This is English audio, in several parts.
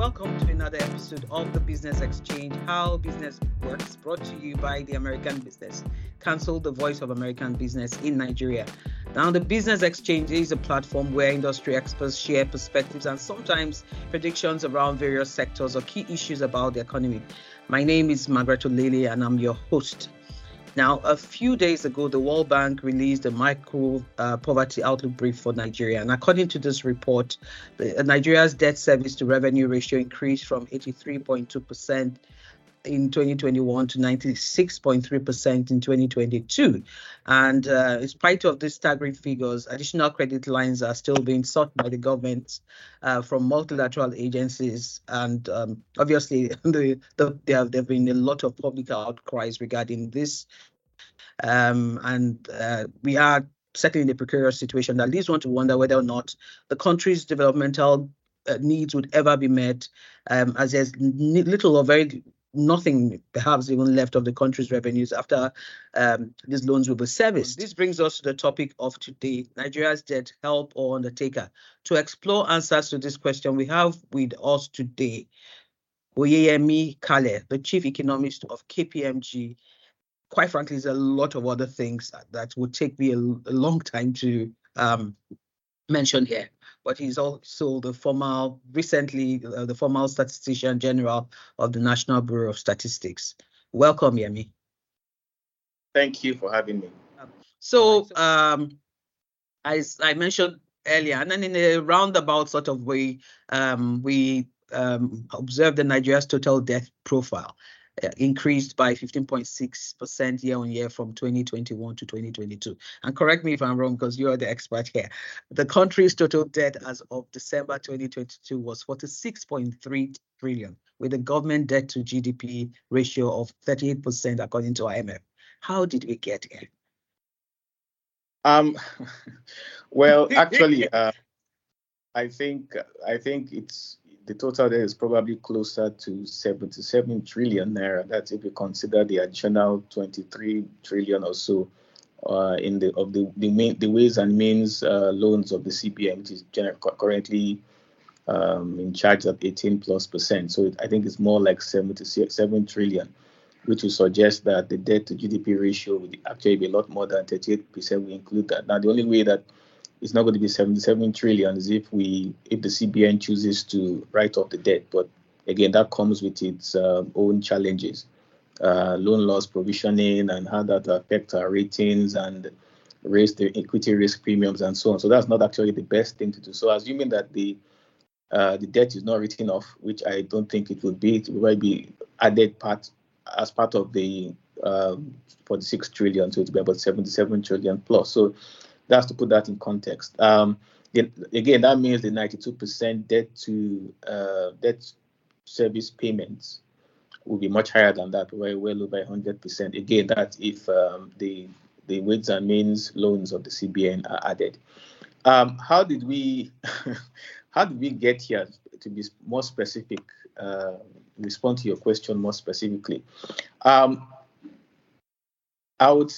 welcome to another episode of the Business Exchange How Business Works, brought to you by the American Business Council, the voice of American business in Nigeria. Now, the Business Exchange is a platform where industry experts share perspectives and sometimes predictions around various sectors or key issues about the economy. My name is Margaret Olele, and I'm your host. Now, a few days ago, the World Bank released a micro uh, poverty outlook brief for Nigeria. And according to this report, the, uh, Nigeria's debt service to revenue ratio increased from 83.2% in 2021 to 96.3% in 2022. And uh, in spite of these staggering figures, additional credit lines are still being sought by the government uh, from multilateral agencies. And um, obviously, the, the, there, have, there have been a lot of public outcries regarding this. Um, and uh, we are certainly in a precarious situation that leads one to wonder whether or not the country's developmental uh, needs would ever be met, um, as there's little or very nothing perhaps even left of the country's revenues after um, these loans will be serviced. This brings us to the topic of today Nigeria's debt, help or undertaker. To explore answers to this question, we have with us today Oyeyemi Kale, the chief economist of KPMG. Quite frankly, there's a lot of other things that would take me a, a long time to um, mention here but he's also the former, recently, uh, the former statistician general of the National Bureau of Statistics. Welcome, Yemi. Thank you for having me. So, um, as I mentioned earlier, and then in a roundabout sort of way, um, we um, observed the Nigeria's total debt profile. Increased by 15.6% year on year from 2021 to 2022. And correct me if I'm wrong, because you are the expert here. The country's total debt as of December 2022 was 46.3 trillion, with a government debt to GDP ratio of 38%, according to IMF. How did we get here? Um, well, actually, uh, I think I think it's the total there is probably closer to 77 trillion naira. That's if you consider the additional 23 trillion or so uh, in the of the the, main, the ways and means uh, loans of the CBN, which is currently um, in charge at 18 plus percent. So it, I think it's more like 77 trillion, which would suggest that the debt to GDP ratio would actually be a lot more than 38 percent. We include that. Now the only way that it's not going to be 77 trillion as if we if the CBN chooses to write off the debt. But again, that comes with its uh, own challenges, uh, loan loss provisioning, and how that affects our ratings and raise the equity risk premiums and so on. So that's not actually the best thing to do. So assuming that the uh, the debt is not written off, which I don't think it would be, it will be added part as part of the um, 46 trillion, so it will be about 77 trillion plus. So that's to put that in context. Um, again, that means the 92% debt to uh, debt service payments will be much higher than that, well, over 100%. Again, that's if um, the the ways and means loans of the CBN are added. Um, how did we how did we get here? To be more specific, uh, respond to your question more specifically. Um, I would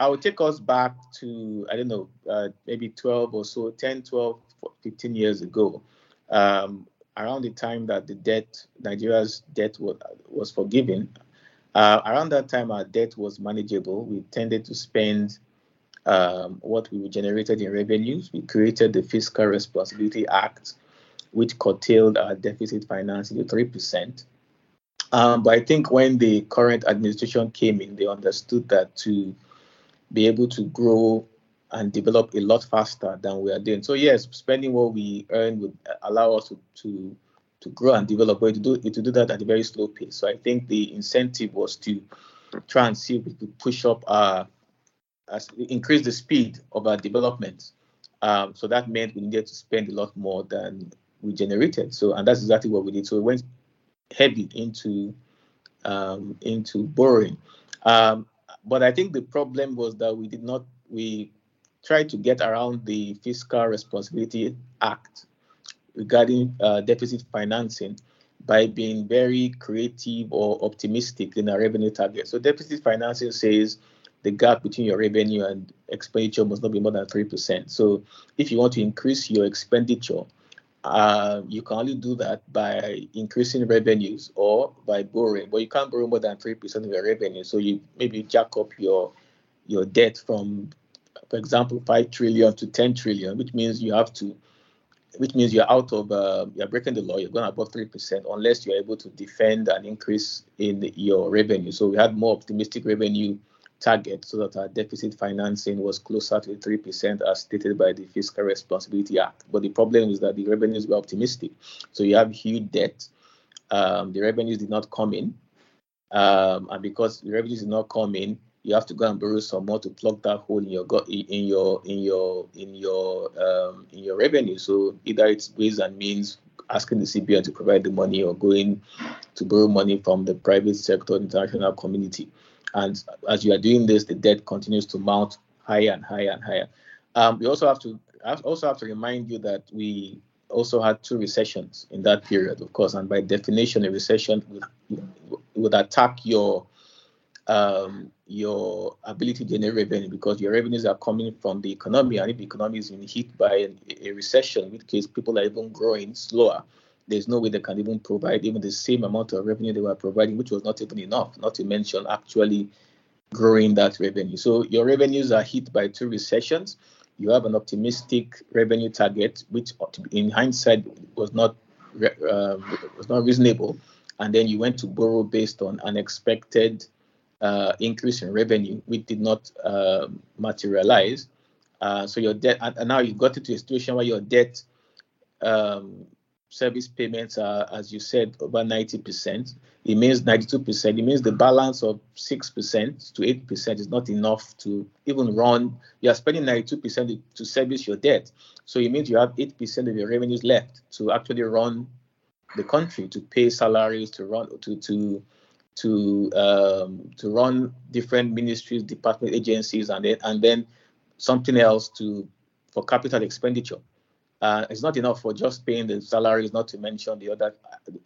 I would take us back to I don't know uh, maybe 12 or so 10 12 15 years ago um, around the time that the debt Nigeria's debt was, was forgiven uh, around that time our debt was manageable. We tended to spend um, what we generated in revenues. We created the Fiscal Responsibility Act which curtailed our deficit financing to 3% um, but I think when the current administration came in, they understood that to be able to grow and develop a lot faster than we are doing. So yes, spending what we earn would allow us to to, to grow and develop, but to do to do that at a very slow pace. So I think the incentive was to try and see if we could push up our as increase the speed of our development. Um, so that meant we needed to spend a lot more than we generated. So and that's exactly what we did. So we went heavy into um, into borrowing. Um, but I think the problem was that we did not we tried to get around the Fiscal Responsibility Act regarding uh, deficit financing by being very creative or optimistic in our revenue target. So deficit financing says the gap between your revenue and expenditure must not be more than 3%. So if you want to increase your expenditure, uh, you can only do that by increasing revenues or by borrowing, but you can't borrow more than three percent of your revenue. So you maybe jack up your your debt from, for example, five trillion to ten trillion, which means you have to, which means you're out of, uh, you're breaking the law. You're going above three percent unless you're able to defend an increase in your revenue. So we had more optimistic revenue target so that our deficit financing was closer to 3% as stated by the Fiscal Responsibility Act. But the problem is that the revenues were optimistic. So you have huge debt. Um, the revenues did not come in. Um, and because the revenues did not come in, you have to go and borrow some more to plug that hole in your in your in your in your um, in your revenue. So either it's ways and means asking the CBN to provide the money or going to borrow money from the private sector, international community. And as you are doing this, the debt continues to mount higher and higher and higher. Um, we also have to also have to remind you that we also had two recessions in that period, of course, and by definition, a recession would, would attack your um, your ability to generate revenue because your revenues are coming from the economy, and if the economy is being hit by a, a recession, in which case people are even growing slower, there's no way they can even provide even the same amount of revenue they were providing, which was not even enough, not to mention actually growing that revenue. So your revenues are hit by two recessions. You have an optimistic revenue target, which in hindsight was not um, was not reasonable, and then you went to borrow based on unexpected uh, increase in revenue, which did not uh, materialize. Uh, so your debt, and, and, now you got into a situation where your debt um, service payments are, as you said, over 90%. It means 92%. It means the balance of 6% to 8% is not enough to even run. You are spending 92% to service your debt. So it means you have 8% of your revenues left to actually run the country, to pay salaries, to run, to, to, to, um, to run different ministries, department agencies, and then, and then something else to, for capital expenditure. Uh, it's not enough for just paying the salaries, not to mention the other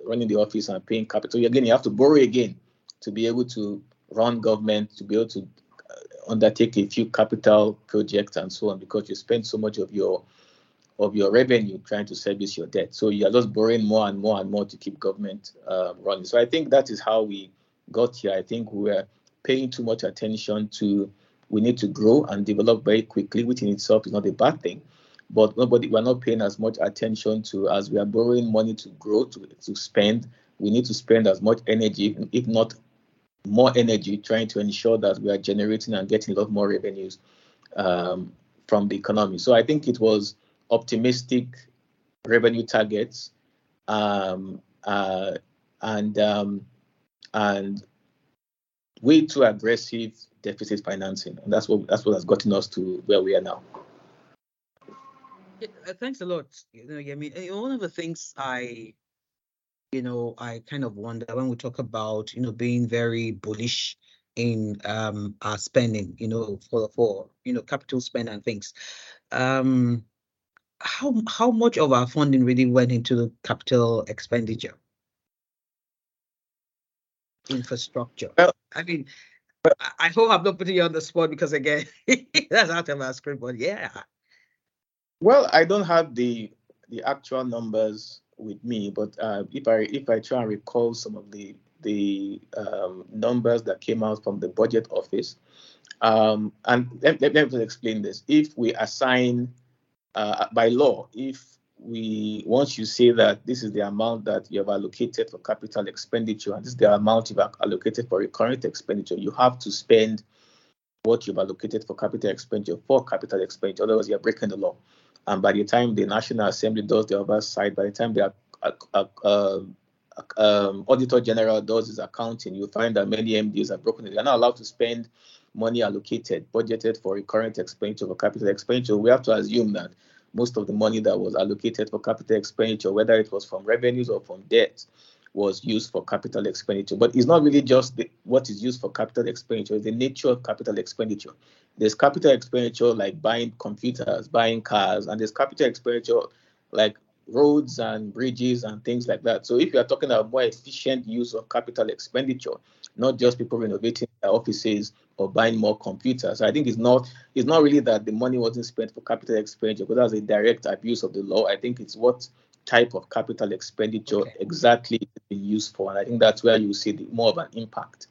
running the office and paying capital. Again, you have to borrow again to be able to run government, to be able to uh, undertake a few capital projects and so on, because you spend so much of your of your revenue trying to service your debt. So you are just borrowing more and more and more to keep government uh, running. So I think that is how we got here. I think we were paying too much attention to we need to grow and develop very quickly, which in itself is not a bad thing but nobody we're not paying as much attention to as we are borrowing money to grow to, to spend we need to spend as much energy if not more energy trying to ensure that we are generating and getting a lot more revenues um, from the economy. So i think it was optimistic revenue targets um, uh, and um, and way too aggressive deficit financing. And that's what that's what has gotten us to where we are now yeah, uh, thanks a lot. You know, I mean, eh, one of the things I, you know, I kind of wonder when we talk about, you know, being very bullish in um our spending, you know, for for you know capital spend and things. Um, how how much of our funding really went into the capital expenditure, infrastructure? Well, I mean, I hope I'm not putting you on the spot because again, that's out of our script. But yeah, well, I don't have the the actual numbers with me, but uh, if I if I try and recall some of the the um, numbers that came out from the budget office, um, and let, let, let, me explain this. If we assign uh, by law, if we once you say that this is the amount that you have allocated for capital expenditure and this is the amount you've allocated for recurrent expenditure, you have to spend what you've allocated for capital expenditure for capital expenditure. Otherwise, you're breaking the law. And by the time the National Assembly does the oversight, by the time the uh, uh, uh, um, Auditor General does his accounting, you find that many MDs have broken it. They're not allowed to spend money allocated, budgeted for recurrent expenditure or capital expenditure. We have to assume that most of the money that was allocated for capital expenditure, whether it was from revenues or from debt, was used for capital expenditure. But it's not really just the, what is used for capital expenditure, it's the nature of capital expenditure. There's capital expenditure like buying computers, buying cars, and there's capital expenditure like roads and bridges and things like that. So if you are talking about more efficient use of capital expenditure, not just people renovating their offices or buying more computers, I think it's not it's not really that the money wasn't spent for capital expenditure because that's a direct abuse of the law. I think it's what type of capital expenditure okay. exactly being used for. And I think that's where you see the, more of an impact.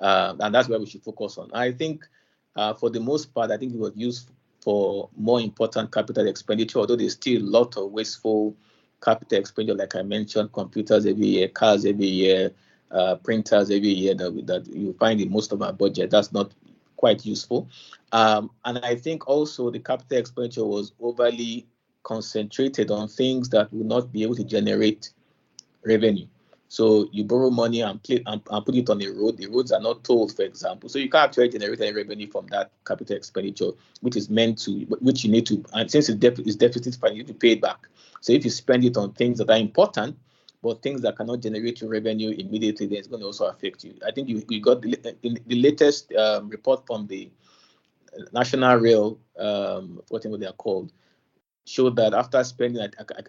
Uh, and that's where we should focus on. I think uh, for the most part, I think it was used for more important capital expenditure, although there's still a lot of wasteful capital expenditure, like I mentioned, computers every year, cars every year, uh, printers every year that, that you find in most of our budget. That's not quite useful. Um, and I think also the capital expenditure was overly concentrated on things that will not be able to generate revenue. So you borrow money and, play, and, and, put it on a road. The roads are not tolled, for example. So you can't actually generate any revenue from that capital expenditure, which is meant to, which you need to, and since it's, def, it's deficit, you need to pay it back. So if you spend it on things that are important, but things that cannot generate you revenue immediately, then it's going to also affect you. I think you, you got the, the latest um, report from the National Rail, um, whatever they are called, showed that after spending,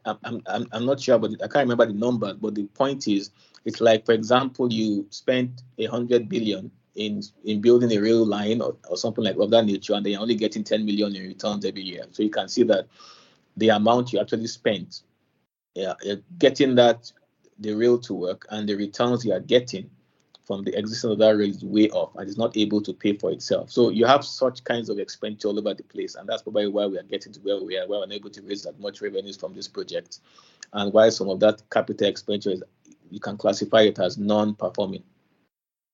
I, I'm, I'm, not sure, but I can't remember the number, but the point is, it's like, for example, you spent a hundred billion in in building a rail line or, or something like of that nature, and they're only getting 10 million in returns every year. So you can see that the amount you actually spent, yeah, getting that the rail to work and the returns you are getting from the existence of that rail is way off and is not able to pay for itself. So you have such kinds of expenditure all over the place, and that's probably why we are getting to where we are, where we're unable to raise that much revenues from this project, and why some of that capital expenditure is you can classify it as non-performing.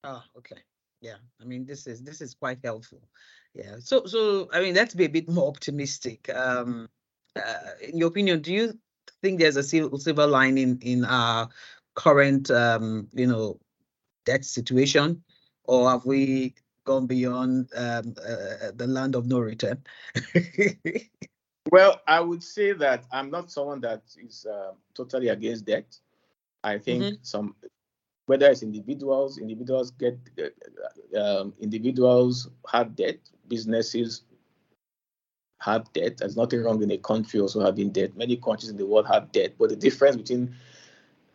Oh, okay. Yeah, I mean this is this is quite helpful. Yeah. So so I mean let's be a bit more optimistic. Um, uh, in your opinion, do you think there's a silver lining in our current, um, you know, debt situation, or have we gone beyond um, uh, the land of no return? well, I would say that I'm not someone that is uh, totally against debt. I think mm-hmm. some, whether it's individuals, individuals get, uh, um, individuals have debt, businesses have debt. There's nothing wrong in a country also having debt. Many countries in the world have debt, but the difference between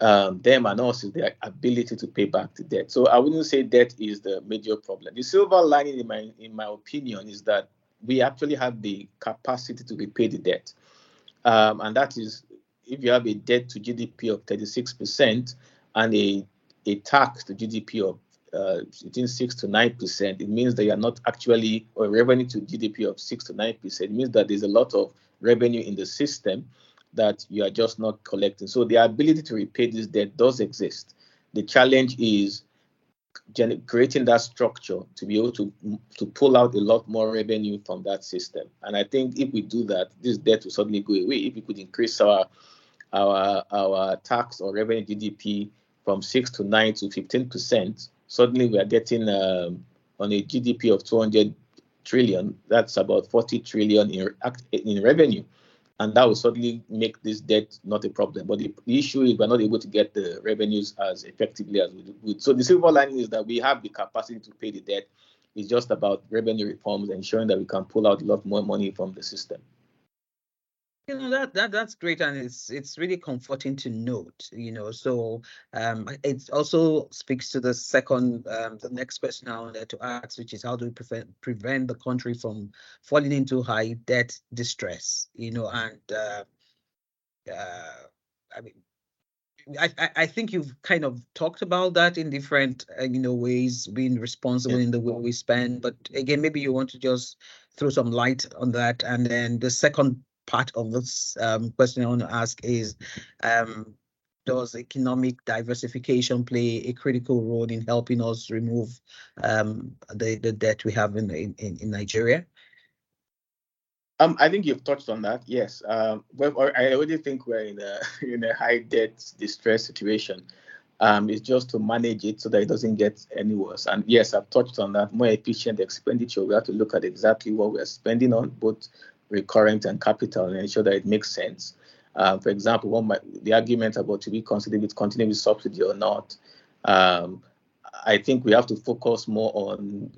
um, them and is their ability to pay back the debt. So I wouldn't say debt is the major problem. The silver lining, in my in my opinion, is that we actually have the capacity to repay the debt, um, and that is if you have a debt to GDP of 36% and a a tax to GDP of uh, between six to nine percent, it means that you are not actually or revenue to GDP of six to nine percent. It means that there's a lot of revenue in the system that you are just not collecting. So the ability to repay this debt does exist. The challenge is creating that structure to be able to to pull out a lot more revenue from that system. And I think if we do that, this debt will suddenly go away. If we could increase our our our tax or revenue GDP from six to nine to fifteen percent, suddenly we are getting um, on a GDP of 200 trillion, that's about 40 trillion in, in revenue. And that will suddenly make this debt not a problem. But the, the issue is we're not able to get the revenues as effectively as we would. So the silver lining is that we have the capacity to pay the debt. It's just about revenue reforms, ensuring that we can pull out a lot more money from the system you know that that that's great and it's it's really comforting to note you know so um it also speaks to the second um the next question i wanted to ask which is how do we prevent prevent the country from falling into high debt distress you know and uh, uh i mean I, I think you've kind of talked about that in different uh, you know ways being responsible yeah. in the way we spend but again maybe you want to just throw some light on that and then the second part of this um, question I want to ask is um, does economic diversification play a critical role in helping us remove um, the, the debt we have in, in, in Nigeria? Um, I think you've touched on that. Yes. Um, I already think we're in a in a high debt distress situation. Um, it's just to manage it so that it doesn't get any worse. And yes, I've touched on that. More efficient expenditure. We have to look at exactly what we're spending on, both recurrent and capital and ensure that it makes sense. Uh, for example, one might, the argument about to be considered with continuous subsidy or not, um, I think we have to focus more on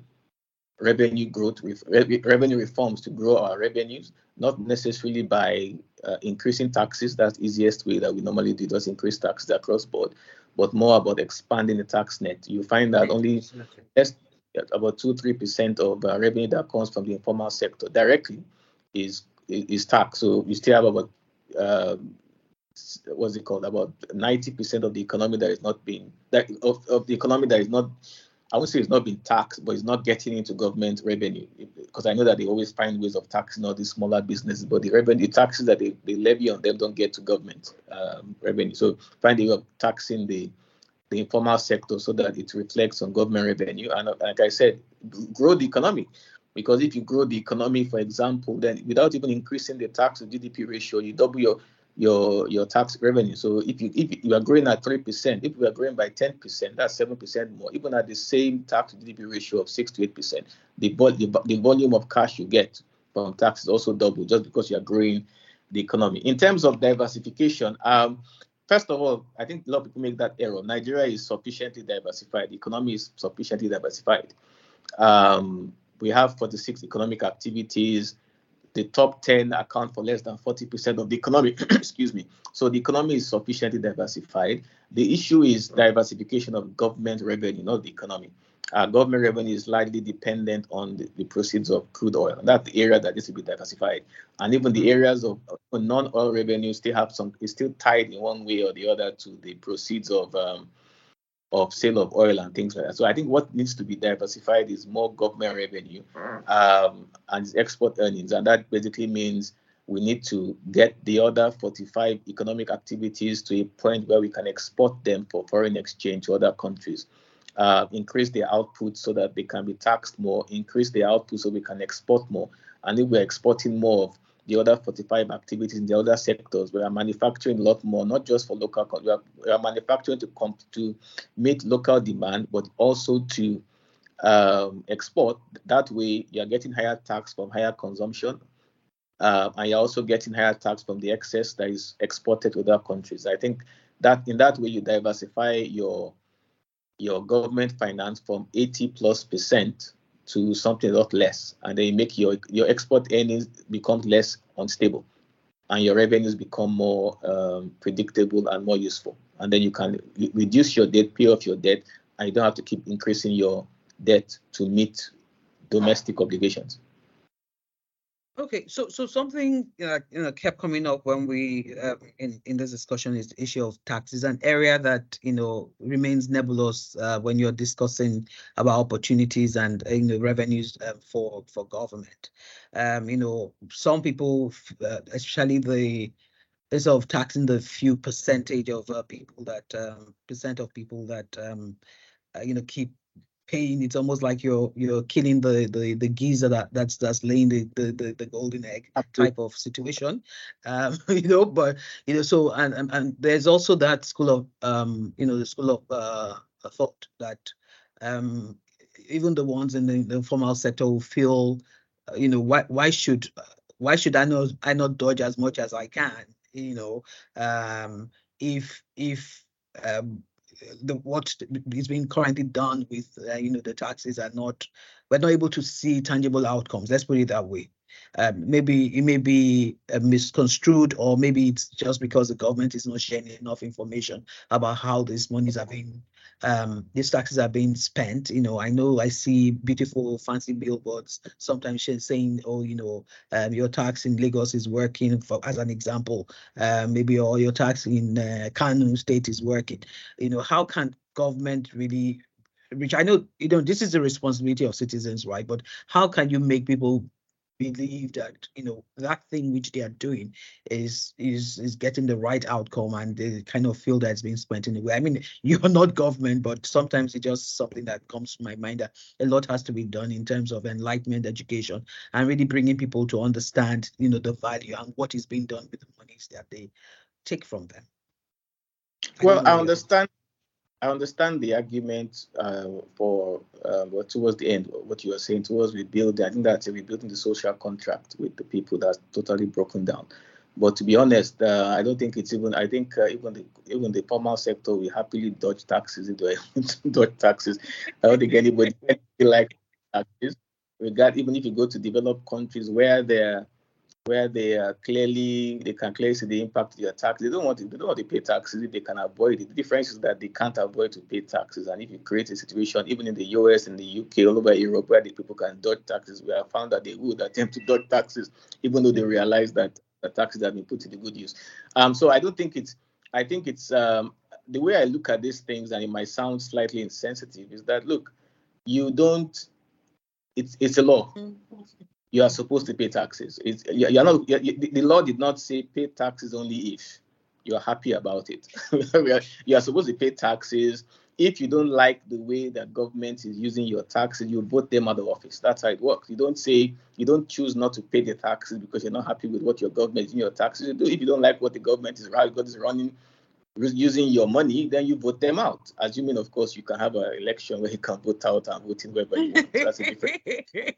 revenue growth, re- revenue reforms to grow our revenues, not necessarily by uh, increasing taxes. That's easiest way that we normally do, just increase taxes across board, but more about expanding the tax net. You find that only less, about two, three percent of uh, revenue that comes from the informal sector directly is is tax. So we still have about uh, what's it called about 90% of the economy that is not being that of, of the economy that is not I would say it's not being taxed, but it's not getting into government revenue because I know that they always find ways of taxing all these smaller businesses, but the revenue the taxes that they, they levy on them don't get to government um, revenue. So find a way of taxing the the informal sector so that it reflects on government revenue. And like I said, grow the economy. Because if you grow the economy, for example, then without even increasing the tax to GDP ratio, you double your your your tax revenue. So if you if you are growing at three percent, if we are growing by ten percent, that's seven percent more. Even at the same tax to GDP ratio of six to eight percent, the, the the volume of cash you get from tax is also double just because you are growing the economy. In terms of diversification, um, first of all, I think a lot of people make that error. Nigeria is sufficiently diversified. The economy is sufficiently diversified. Um, we have 46 economic activities. The top 10 account for less than 40% of the economy. Excuse me. So the economy is sufficiently diversified. The issue is diversification of government revenue, not the economy. Uh, government revenue is largely dependent on the, the, proceeds of crude oil. And that's the area that needs to be diversified. And even the areas of, of non-oil revenue still have some, is still tied in one way or the other to the proceeds of um, of sale of oil and things like that. So I think what needs to be diversified is more government revenue um, and export earnings, and that basically means we need to get the other 45 economic activities to a point where we can export them for foreign exchange to other countries. Uh, increase the output so that they can be taxed more, increase the output so we can export more. And if we're exporting more of the other 45 activities in the other sectors. We are manufacturing a lot more, not just for local, we are, we are manufacturing to come to meet local demand, but also to um, export. That way, you are getting higher tax from higher consumption, uh, and you're also getting higher tax from the excess that is exported to other countries. I think that in that way, you diversify your your government finance from 80 plus percent to something a lot less, and then you make your your export earnings become less unstable, and your revenues become more um, predictable and more useful. And then you can reduce your debt, pay off your debt, and you don't have to keep increasing your debt to meet domestic obligations. Okay, so so something uh, you know kept coming up when we uh, in in this discussion is the issue of tax. taxes, an area that you know remains nebulous uh, when you're discussing about opportunities and you know revenues uh, for for government. Um, you know, some people, uh, especially the instead of taxing the few percentage of uh, people that um, percent of people that um, you know keep pain. It's almost like you're you're killing the the the geezer that that's that's laying the the the, the golden egg type of situation. Um, you know, but you know, so and, and and there's also that school of um, you know, the school of uh, thought that um, even the ones in the, the formal sector will feel, uh, you know, why why should why should I not I not dodge as much as I can? You know, um, if if um, the what is being currently done with uh, you know the taxes are not we're not able to see tangible outcomes. Let's put it that way um, maybe it may be uh, misconstrued or maybe it's just because the government is not sharing enough information about how these monies are being um, these taxes are being spent. You know, I know I see beautiful, fancy billboards sometimes saying, "Oh, you know, um, your tax in Lagos is working." For as an example, uh, maybe or your tax in uh, Kano State is working. You know, how can government really which I know, you know, this is the responsibility of citizens, right? But how can you make people believe that you know that thing which they are doing is is is getting the right outcome and they kind of feel that it's being spent in a way. I mean you're not government but sometimes it's just something that comes to my mind that a lot has to be done in terms of enlightenment education and really bringing people to understand you know the value and what is being done with the monies that they take from them. Well i, I understand I understand the argument uh, for uh, towards the end, what you were saying towards rebuilding. I think that's rebuilding the social contract with the people that's totally broken down. But to be honest, uh, I don't think it's even. I think uh, even the even the formal sector will happily dodge taxes if they dodge taxes. I don't think anybody like taxes. We got even if you go to developed countries where they're where they are clearly they can clearly see the impact of your tax. They don't want to they don't want to pay taxes if they can avoid it. The difference is that they can't avoid to pay taxes. And if you create a situation, even in the US and the UK, all over Europe, where the people can dodge taxes, we have found that they would attempt to dodge taxes, even though they realize that the taxes have been put to the good use. Um, so I don't think it's. I think it's um, the way I look at these things, and it might sound slightly insensitive, is that look, you don't. It's it's a law. You are supposed to pay taxes. It's you're not. You're, the law did not say pay taxes only if you are happy about it. you are supposed to pay taxes if you don't like the way that government is using your taxes, you vote them out of office. That's how it works. You don't say you don't choose not to pay the taxes because you're not happy with what your government is in your taxes. Do. If you don't like what the government is right, God is running using your money, then you vote them out. Assuming, of course, you can have an election where you can vote out and vote in wherever you want. That's a different.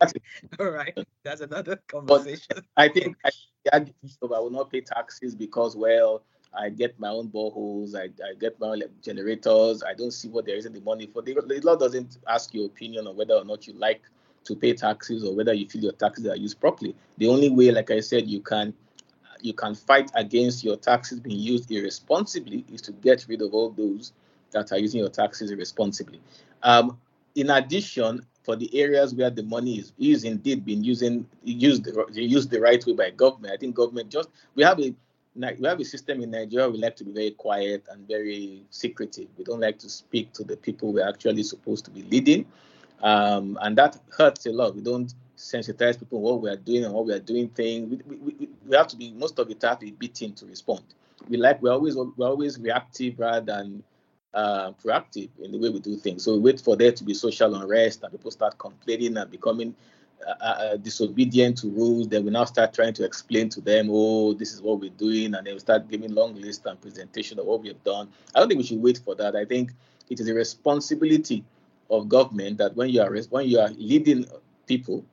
That's All right, that's another conversation. But I think I, I will not pay taxes because, well, I get my own boreholes, I, I get my own generators. I don't see what there is in the money for. The, the law doesn't ask your opinion on whether or not you like to pay taxes or whether you feel your taxes are used properly. The only way, like I said, you can you can fight against your taxes being used irresponsibly is to get rid of all those that are using your taxes irresponsibly. Um, in addition, for the areas where the money is, is indeed being using used the, used the right way by government, I think government just we have a we have a system in Nigeria. We like to be very quiet and very secretive. We don't like to speak to the people we're actually supposed to be leading, um, and that hurts a lot. We don't sensitize people what we are doing and what we are doing things. We, we, we have to be most of the time be beaten to respond. We like we're always we're always reactive rather than uh, proactive in the way we do things. So we wait for there to be social unrest and people start complaining and becoming uh, uh, uh, disobedient to rules, then we now start trying to explain to them, oh, this is what we're doing, and then we start giving long list and presentation of what we have done. I don't think we should wait for that. I think it is a responsibility of government that when you are when you are leading people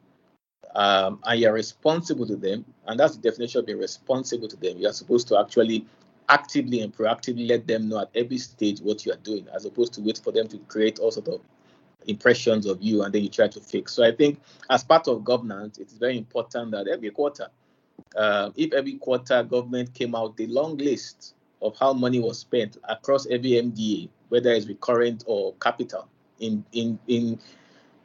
um, and you are responsible to them, and that's the definition of being responsible to them. You are supposed to actually actively and proactively let them know at every stage what you are doing, as opposed to wait for them to create all sort of impressions of you and then you try to fix. So I think as part of governance, it is very important that every quarter, uh, if every quarter government came out the long list of how money was spent across every MDA, whether it's recurrent or capital, in in in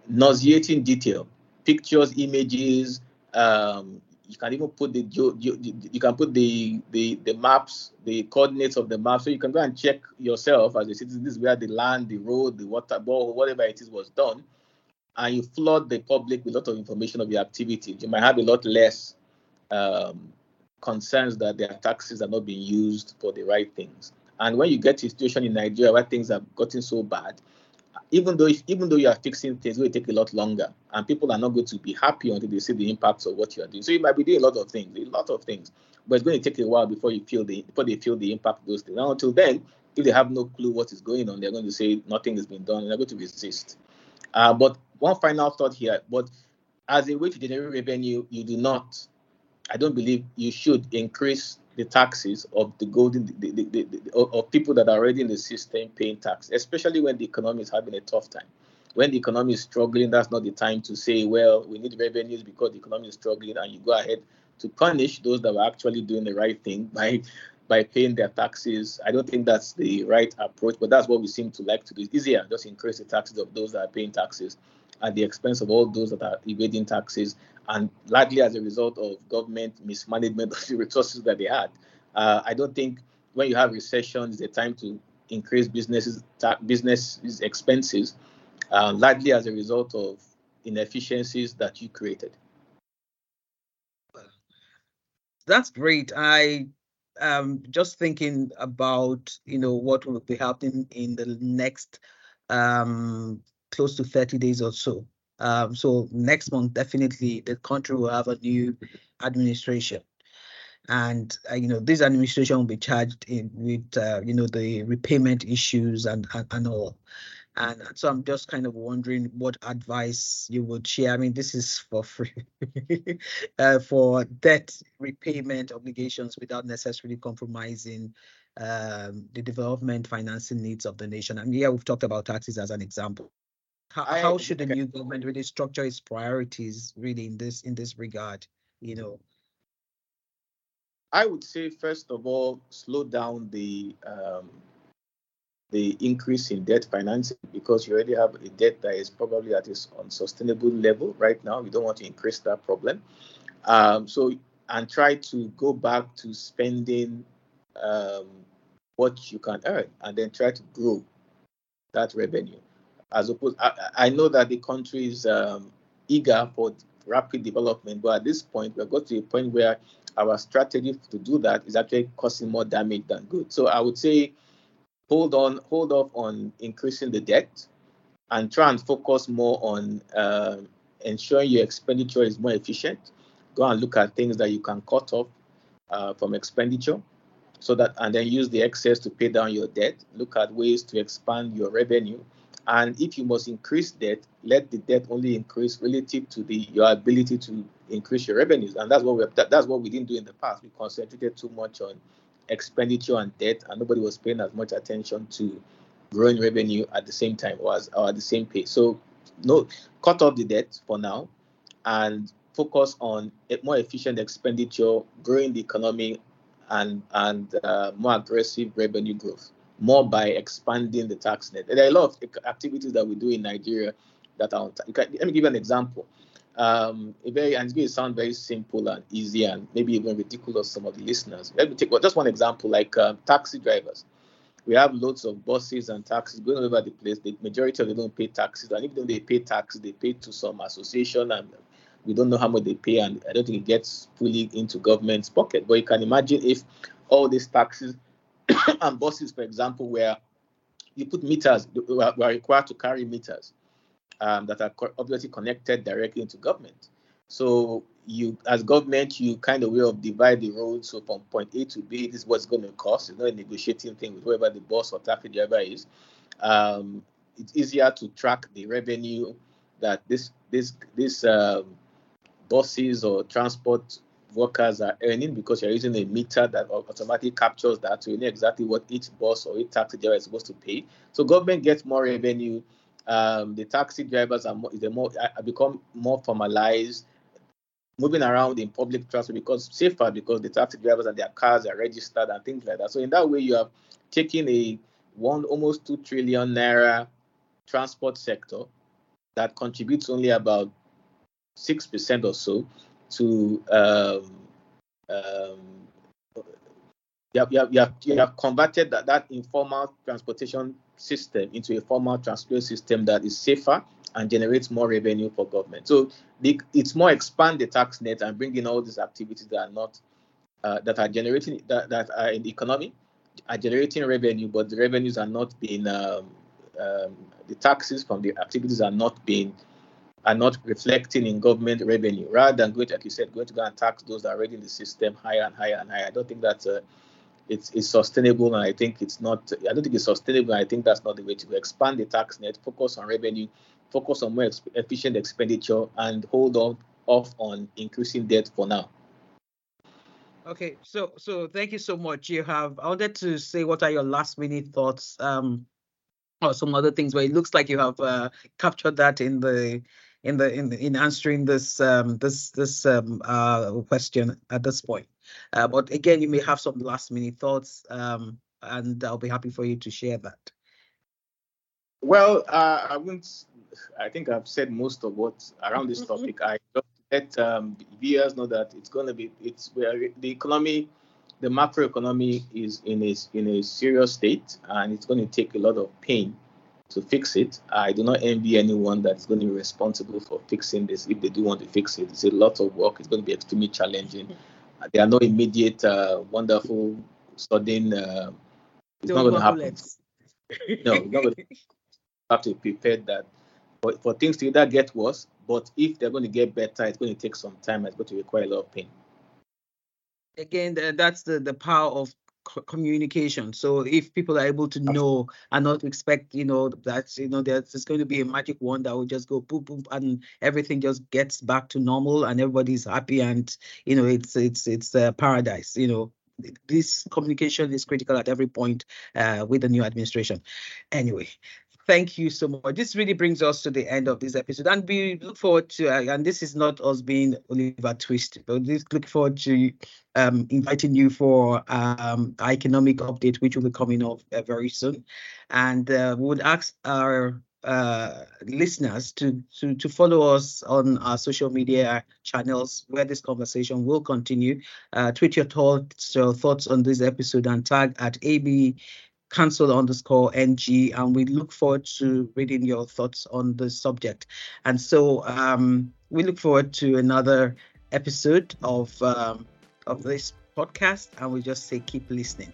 nauseating detail, pictures, images, um, you can even put the you, you can put the, the the maps, the coordinates of the map, so you can go and check yourself as a citizen. This is where the land, the road, the water ball, whatever it is, was done, and you flood the public with a lot of information of your activities. You might have a lot less um, concerns that their taxes are not being used for the right things. And when you get to a situation in Nigeria where things have gotten so bad, even though if, even though you are fixing things, it will take a lot longer, and people are not going to be happy until they see the impacts of what you are doing. So you might be doing a lot of things, a lot of things, but it's going to take a while before you feel the before they feel the impact of those things. Now, until then, if they have no clue what is going on, they're going to say nothing has been done, and they're going to resist. Uh, but one final thought here, but as a way to generate revenue, you do not. I don't believe you should increase the taxes of the golden the, the, the, of people that are already in the system paying tax, especially when the economy is having a tough time. When the economy is struggling, that's not the time to say, well, we need revenues because the economy is struggling, and you go ahead to punish those that were actually doing the right thing by by paying their taxes. I don't think that's the right approach, but that's what we seem to like to do. It's easier just increase the taxes of those that are paying taxes at the expense of all those that are evading taxes and largely as a result of government mismanagement of the resources that they had. Uh, I don't think when you have recession is a time to increase businesses ta- expenses, uh, largely as a result of inefficiencies that you created. That's great. I um just thinking about you know what will be happening in the next um close to 30 days or so um, so next month, definitely the country will have a new administration. And uh, you know this administration will be charged in with uh, you know the repayment issues and, and and all. And so I'm just kind of wondering what advice you would share. I mean, this is for free uh, for debt repayment obligations without necessarily compromising um, the development financing needs of the nation. And yeah, we've talked about taxes as an example. How, I, how should the new government really structure its priorities really in this in this regard? You know. I would say first of all, slow down the um, the increase in debt financing because you already have a debt that is probably at its unsustainable level right now. We don't want to increase that problem. Um, so and try to go back to spending um, what you can earn and then try to grow that revenue. As opposed, I, I know that the country is um, eager for rapid development, but at this point, we've got to a point where our strategy to do that is actually causing more damage than good. So I would say hold on, hold off on increasing the debt and try and focus more on uh, ensuring your expenditure is more efficient. Go and look at things that you can cut off uh, from expenditure so that and then use the excess to pay down your debt. Look at ways to expand your revenue. And if you must increase debt, let the debt only increase relative to the your ability to increase your revenues. And that's what we that, that's what we didn't do in the past. We concentrated too much on expenditure and debt, and nobody was paying as much attention to growing revenue at the same time or, as, or at the same pace. So, no, cut off the debt for now, and focus on a more efficient expenditure, growing the economy, and and uh, more aggressive revenue growth. More by expanding the tax net. There are a lot of activities that we do in Nigeria that are. Let me give you an example. Um, very and it's going to sound very simple and easy and maybe even ridiculous to some of the listeners. Let me take well, just one example, like um, taxi drivers. We have loads of buses and taxis going all over the place. The majority of them don't pay taxes, and even though they pay taxes, they pay to some association, and we don't know how much they pay, and I don't think it gets fully into government's pocket. But you can imagine if all these taxes and buses, for example, where you put meters, we are required to carry meters um, that are obviously connected directly into government. So you, as government, you kind of will divide the road. So from point A to B, this is what's going to cost. It's not a negotiating thing with whoever the boss or taxi driver is. Um, it's easier to track the revenue that this this this um, buses or transport workers are earning because you're using a meter that automatically captures that, so you know exactly what each bus or each taxi driver is supposed to pay. So government gets more revenue um, the taxi drivers are more, they more are become more formalized, moving around in public transport because safer because the taxi drivers and their cars are registered and things like that. So in that way, you have taken a one almost two trillion naira transport sector that contributes only about six percent or so to um, um, you have, you have, you have, you have converted that, that informal transportation system into a formal transport system that is safer and generates more revenue for government. So the, it's more expand the tax net and bring in all these activities that are not uh, that are generating that, that are in the economy are generating revenue, but the revenues are not being um, um, the taxes from the activities are not being are not reflecting in government revenue rather than going to, like you said, going to go and tax those that are already in the system higher and higher and higher. I don't think that's it's, it's sustainable and I think it's not I don't think it's sustainable. I think that's not the way to expand the tax net, focus on revenue, focus on more ex- efficient expenditure, and hold on off on increasing debt for now. Okay, so so thank you so much. You have I wanted to say what are your last minute thoughts um or some other things, but it looks like you have uh, captured that in the in the in in answering this um this this um uh question at this point. Uh, but again, you may have some last minute thoughts, um, and I'll be happy for you to share that. Well, uh, I wouldn't. I think I've said most of what around this mm-hmm. topic. I just let um, viewers know that it's going to be it's where the economy, the macro economy is in a in a serious state, and it's going to take a lot of pain to fix it. I do not envy anyone that's going to be responsible for fixing this if they do want to fix it. It's a lot of work. It's going to be extremely challenging. Mm-hmm there are no immediate uh, wonderful sudden. Uh, it's not going to happen. no, not going to have to prepare that. But for things to either get worse, but if they're going to get better, it's going to take some time. It's going to require a lot of pain. Again, that's the the power of communication. So if people are able to know and not expect, you know, that you know there's, going to be a magic wand that will just go boom boom and everything just gets back to normal and everybody's happy and you know it's it's it's a paradise. You know, this communication is critical at every point uh, with the new administration. Anyway, thank you so much. This really brings us to the end of this episode, and we look forward to. Uh, and this is not us being Oliver Twist, but we look forward to um, inviting you for um, economic update, which will be coming up uh, very soon. And uh, we would ask our uh, listeners to, to to follow us on our social media channels where this conversation will continue. Uh, tweet your thoughts your thoughts on this episode and tag at AB cancel underscore ng and we look forward to reading your thoughts on the subject and so um, we look forward to another episode of um, of this podcast and we just say keep listening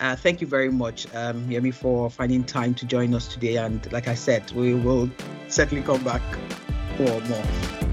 uh, thank you very much, um, Yemi, for finding time to join us today. And like I said, we will certainly come back for more.